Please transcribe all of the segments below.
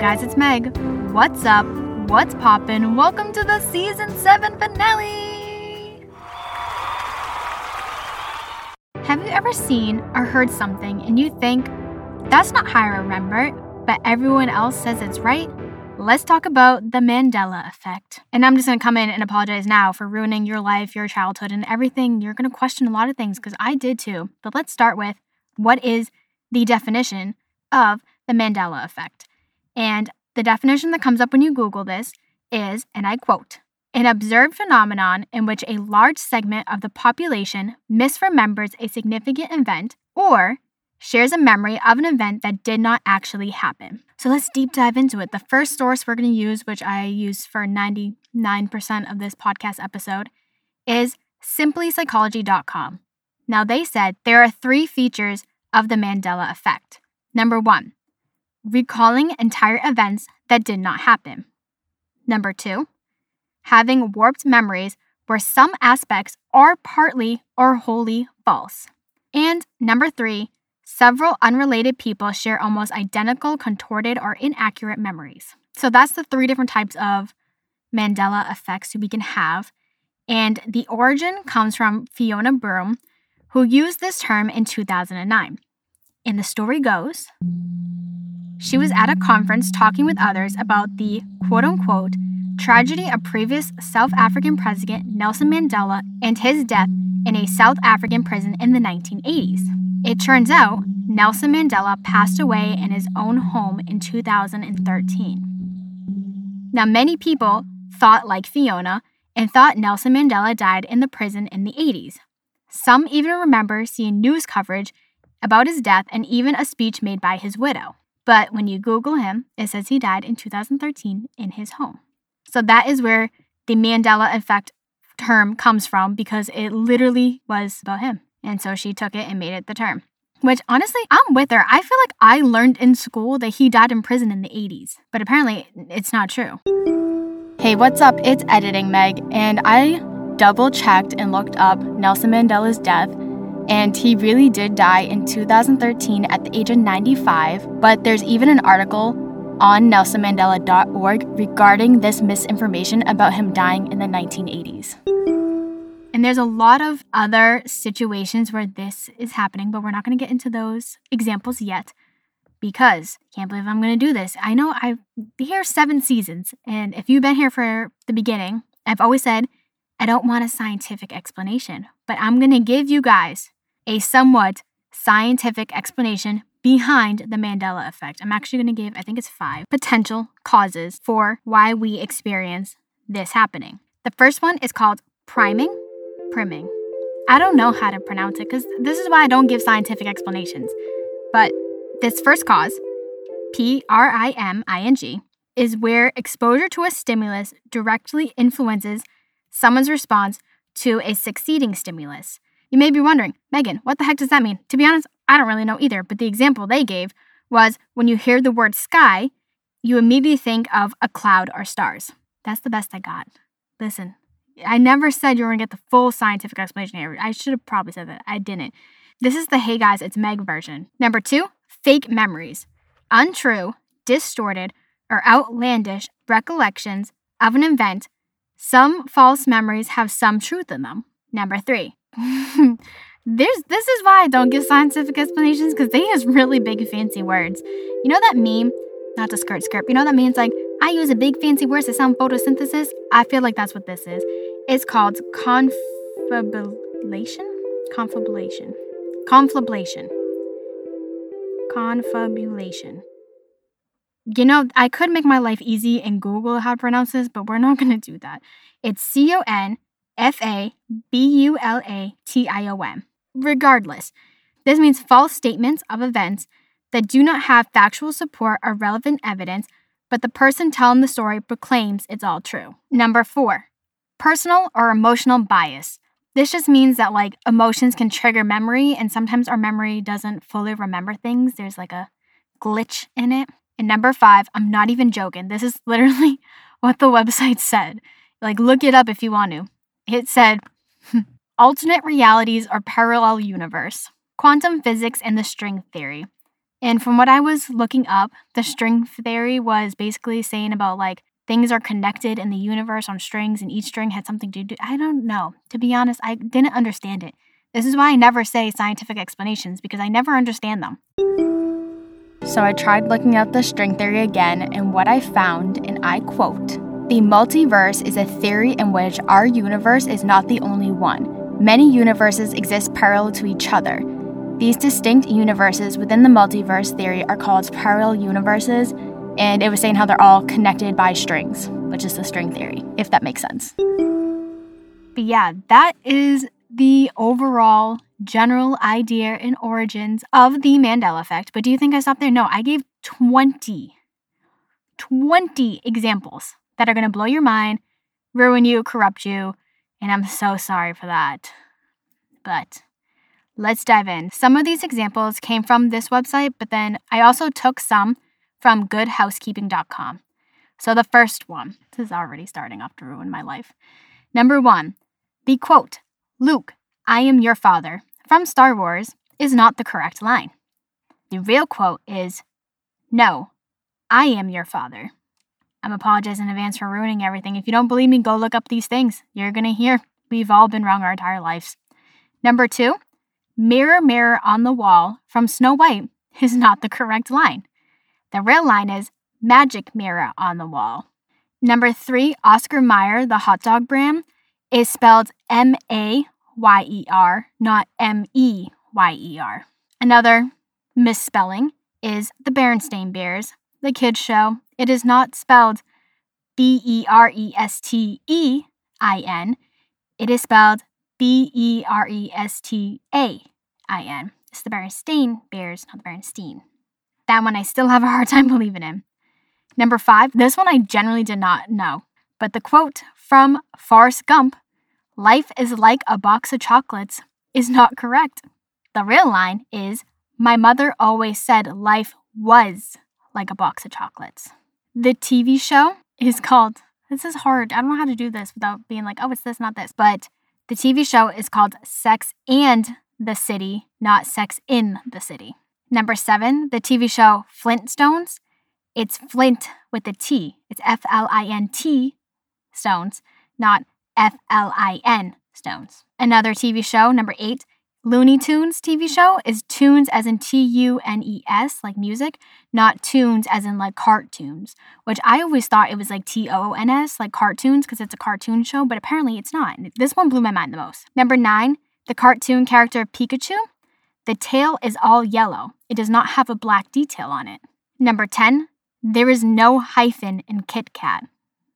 guys, it's Meg. What's up? What's poppin'? Welcome to the season 7 finale! Have you ever seen or heard something and you think, that's not how I remember it, but everyone else says it's right? Let's talk about the Mandela effect. And I'm just gonna come in and apologize now for ruining your life, your childhood, and everything. You're gonna question a lot of things because I did too. But let's start with what is the definition of the Mandela effect? And the definition that comes up when you Google this is, and I quote, an observed phenomenon in which a large segment of the population misremembers a significant event or shares a memory of an event that did not actually happen. So let's deep dive into it. The first source we're going to use, which I use for 99% of this podcast episode, is simplypsychology.com. Now, they said there are three features of the Mandela effect. Number one, recalling entire events that did not happen. Number two, having warped memories where some aspects are partly or wholly false. And number three, several unrelated people share almost identical, contorted, or inaccurate memories. So that's the three different types of Mandela effects we can have. And the origin comes from Fiona Broome, who used this term in 2009. And the story goes she was at a conference talking with others about the quote unquote tragedy of previous South African President Nelson Mandela and his death in a South African prison in the 1980s. It turns out Nelson Mandela passed away in his own home in 2013. Now, many people thought like Fiona and thought Nelson Mandela died in the prison in the 80s. Some even remember seeing news coverage about his death and even a speech made by his widow. But when you Google him, it says he died in 2013 in his home. So that is where the Mandela effect term comes from because it literally was about him. And so she took it and made it the term. Which honestly, I'm with her. I feel like I learned in school that he died in prison in the 80s, but apparently it's not true. Hey, what's up? It's Editing Meg, and I double checked and looked up Nelson Mandela's death and he really did die in 2013 at the age of 95. But there's even an article on nelsonmandela.org regarding this misinformation about him dying in the 1980s. And there's a lot of other situations where this is happening, but we're not going to get into those examples yet because can't believe I'm going to do this. I know I've here seven seasons, and if you've been here for the beginning, I've always said I don't want a scientific explanation, but I'm going to give you guys a somewhat scientific explanation behind the Mandela effect. I'm actually going to give, I think it's five potential causes for why we experience this happening. The first one is called priming, priming. I don't know how to pronounce it because this is why I don't give scientific explanations. But this first cause, P R I M I N G, is where exposure to a stimulus directly influences someone's response to a succeeding stimulus. You may be wondering, Megan, what the heck does that mean? To be honest, I don't really know either, but the example they gave was when you hear the word sky, you immediately think of a cloud or stars. That's the best I got. Listen, I never said you were gonna get the full scientific explanation here. I should have probably said that. I didn't. This is the hey guys, it's Meg version. Number two, fake memories. Untrue, distorted, or outlandish recollections of an event. Some false memories have some truth in them. Number three, There's this is why I don't give scientific explanations because they use really big fancy words. You know that meme? Not to skirt skirt. You know that means like I use a big fancy word to sound photosynthesis. I feel like that's what this is. It's called confabulation. Confabulation. Confabulation. Confabulation. You know, I could make my life easy and Google how to pronounce this, but we're not going to do that. It's C O N F A B U L A T I O N. Regardless, this means false statements of events that do not have factual support or relevant evidence, but the person telling the story proclaims it's all true. Number four, personal or emotional bias. This just means that like emotions can trigger memory, and sometimes our memory doesn't fully remember things. There's like a glitch in it. And number five, I'm not even joking. This is literally what the website said. Like, look it up if you want to. It said, alternate realities or parallel universe, quantum physics and the string theory. And from what I was looking up, the string theory was basically saying about like things are connected in the universe on strings and each string had something to do. I don't know. To be honest, I didn't understand it. This is why I never say scientific explanations because I never understand them. So I tried looking up the string theory again, and what I found, and I quote The multiverse is a theory in which our universe is not the only one. Many universes exist parallel to each other. These distinct universes within the multiverse theory are called parallel universes, and it was saying how they're all connected by strings, which is the string theory, if that makes sense. But yeah, that is the overall general idea and origins of the Mandela effect. But do you think I stopped there? No, I gave 20, 20 examples that are going to blow your mind, ruin you, corrupt you. And I'm so sorry for that. But let's dive in. Some of these examples came from this website, but then I also took some from goodhousekeeping.com. So the first one, this is already starting off to ruin my life. Number one, the quote, Luke, I am your father, from Star Wars, is not the correct line. The real quote is, No, I am your father. I'm apologizing in advance for ruining everything. If you don't believe me, go look up these things. You're gonna hear we've all been wrong our entire lives. Number two, mirror, mirror on the wall from Snow White is not the correct line. The real line is magic mirror on the wall. Number three, Oscar Mayer, the hot dog brand, is spelled M A Y E R, not M E Y E R. Another misspelling is the Berenstain Bears, the kids show. It is not spelled B E R E S T E I N. It is spelled B E R E S T A I N. It's the Berenstain Bears, not the Berenstein. That one I still have a hard time believing in. Number five, this one I generally did not know, but the quote from Forrest Gump life is like a box of chocolates is not correct. The real line is My mother always said life was like a box of chocolates. The TV show is called, this is hard. I don't know how to do this without being like, oh, it's this, not this. But the TV show is called Sex and the City, not Sex in the City. Number seven, the TV show Flintstones. It's Flint with a T. It's F L I N T stones, not F L I N stones. Another TV show, number eight, Looney Tunes TV show is tunes as in T U N E S, like music, not toons as in like cartoons, which I always thought it was like T O N S, like cartoons, because it's a cartoon show, but apparently it's not. This one blew my mind the most. Number nine, the cartoon character Pikachu. The tail is all yellow, it does not have a black detail on it. Number 10, there is no hyphen in Kit Kat.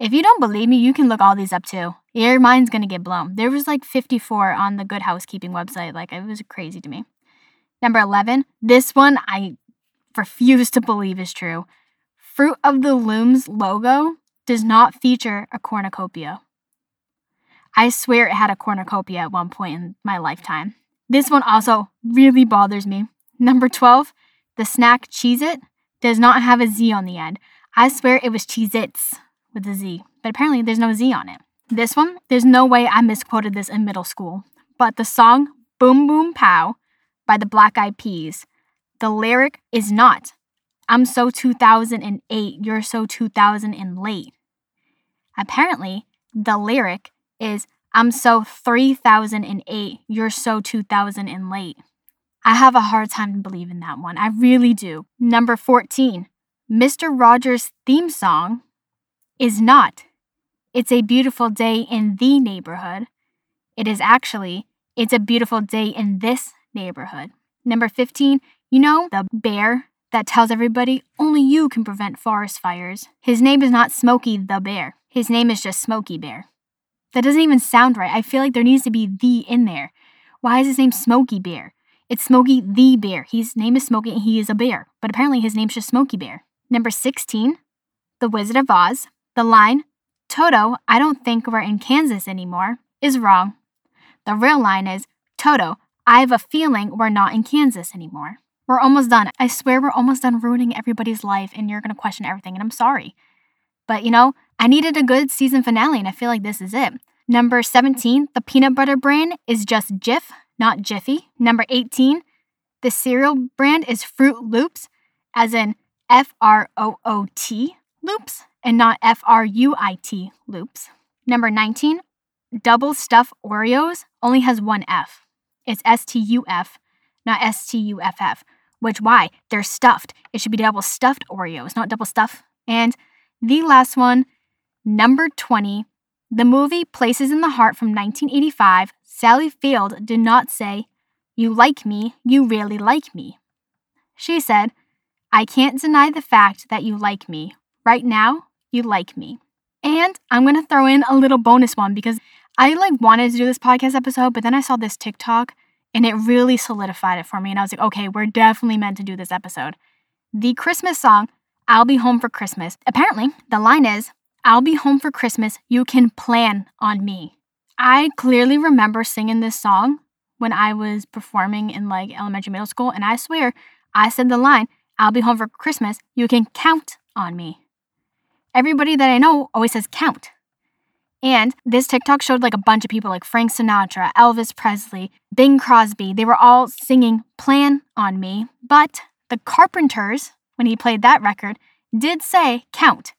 If you don't believe me, you can look all these up too. Your mind's gonna get blown. There was like 54 on the Good Housekeeping website. Like, it was crazy to me. Number 11, this one I refuse to believe is true. Fruit of the Looms logo does not feature a cornucopia. I swear it had a cornucopia at one point in my lifetime. This one also really bothers me. Number 12, the snack Cheez It does not have a Z on the end. I swear it was Cheez Its with a Z, but apparently there's no Z on it. This one, there's no way I misquoted this in middle school, but the song Boom Boom Pow by the Black Eyed Peas, the lyric is not, I'm so 2008, you're so 2000 and late. Apparently, the lyric is, I'm so 3008, you're so 2000 and late. I have a hard time believing that one. I really do. Number 14, Mr. Rogers' theme song is not It's a Beautiful Day in the Neighborhood. It is actually It's a Beautiful Day in this neighborhood. Number 15, you know, the bear that tells everybody only you can prevent forest fires. His name is not Smokey the Bear. His name is just Smokey Bear. That doesn't even sound right. I feel like there needs to be the in there. Why is his name Smokey Bear? It's Smokey the Bear. His name is Smokey and he is a bear, but apparently his name's just Smokey Bear. Number 16, The Wizard of Oz. The line, Toto, I don't think we're in Kansas anymore, is wrong. The real line is, Toto, I have a feeling we're not in Kansas anymore. We're almost done. I swear we're almost done ruining everybody's life and you're to question everything, and I'm sorry. But you know, I needed a good season finale, and I feel like this is it. Number 17, the peanut butter brand is just Jif, not Jiffy. Number 18, the The cereal brand is Froot Loops, as in F R O O T loops, and not F R U I T loops. Number 19, double stuff Oreos only has one F. It's S T U F, not S T U F F. Which, why? They're stuffed. It should be double stuffed Oreos, not double stuff. And the last one, number 20, the movie Places in the Heart from 1985, Sally Field did not say, You like me, you really like me. She said, I can't deny the fact that you like me. Right now, you like me. And I'm going to throw in a little bonus one because I like wanted to do this podcast episode, but then I saw this TikTok and it really solidified it for me and I was like, okay, we're definitely meant to do this episode. The Christmas song I'll be home for Christmas. Apparently, the line is, I'll be home for Christmas. You can plan on me. I clearly remember singing this song when I was performing in like elementary middle school, and I swear I said the line, I'll be home for Christmas. You can count on me. Everybody that I know always says count. And this TikTok showed like a bunch of people like Frank Sinatra, Elvis Presley, Bing Crosby. They were all singing Plan on Me, but the Carpenters, when he played that record, did say count.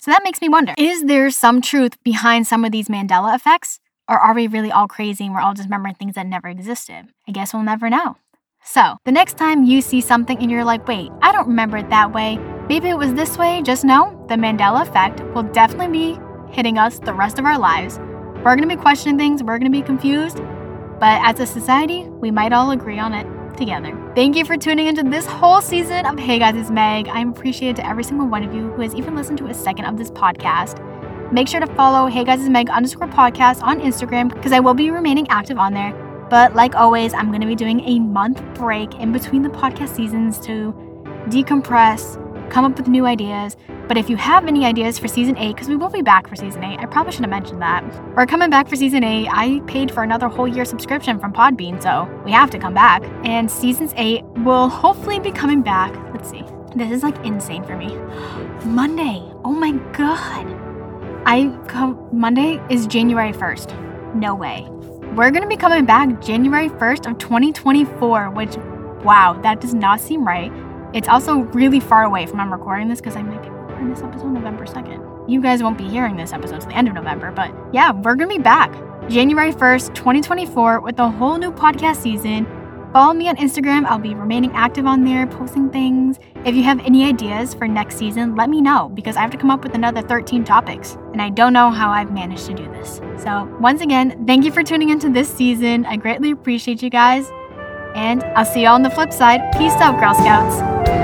So that makes me wonder is there some truth behind some of these Mandela effects? Or are we really all crazy and we're all just remembering things that never existed? I guess we'll never know. So, the next time you see something and you're like, wait, I don't remember it that way, maybe it was this way, just know the Mandela effect will definitely be hitting us the rest of our lives. We're gonna be questioning things, we're gonna be confused, but as a society, we might all agree on it together. Thank you for tuning into this whole season of Hey Guys, it's Meg. I'm appreciated to every single one of you who has even listened to a second of this podcast. Make sure to follow Hey Guys, it's Meg underscore podcast on Instagram because I will be remaining active on there. But like always, I'm going to be doing a month break in between the podcast seasons to decompress, come up with new ideas. But if you have any ideas for season 8, because we will be back for season 8, I probably should have mentioned that. We're coming back for season 8. I paid for another whole year subscription from Podbean, so we have to come back. And seasons 8 will hopefully be coming back. Let's see. This is like insane for me. Monday. Oh my god. I come Monday is January 1st. No way. We're going to be coming back January 1st of 2024, which wow, that does not seem right. It's also really far away from I'm recording this because I might be recording this episode November 2nd. You guys won't be hearing this episode to the end of November, but yeah, we're gonna be back January 1st, 2024, with a whole new podcast season. Follow me on Instagram. I'll be remaining active on there, posting things. If you have any ideas for next season, let me know because I have to come up with another 13 topics. And I don't know how I've managed to do this. So, once again, thank you for tuning into this season. I greatly appreciate you guys. And I'll see you all on the flip side. Peace out, Girl Scouts.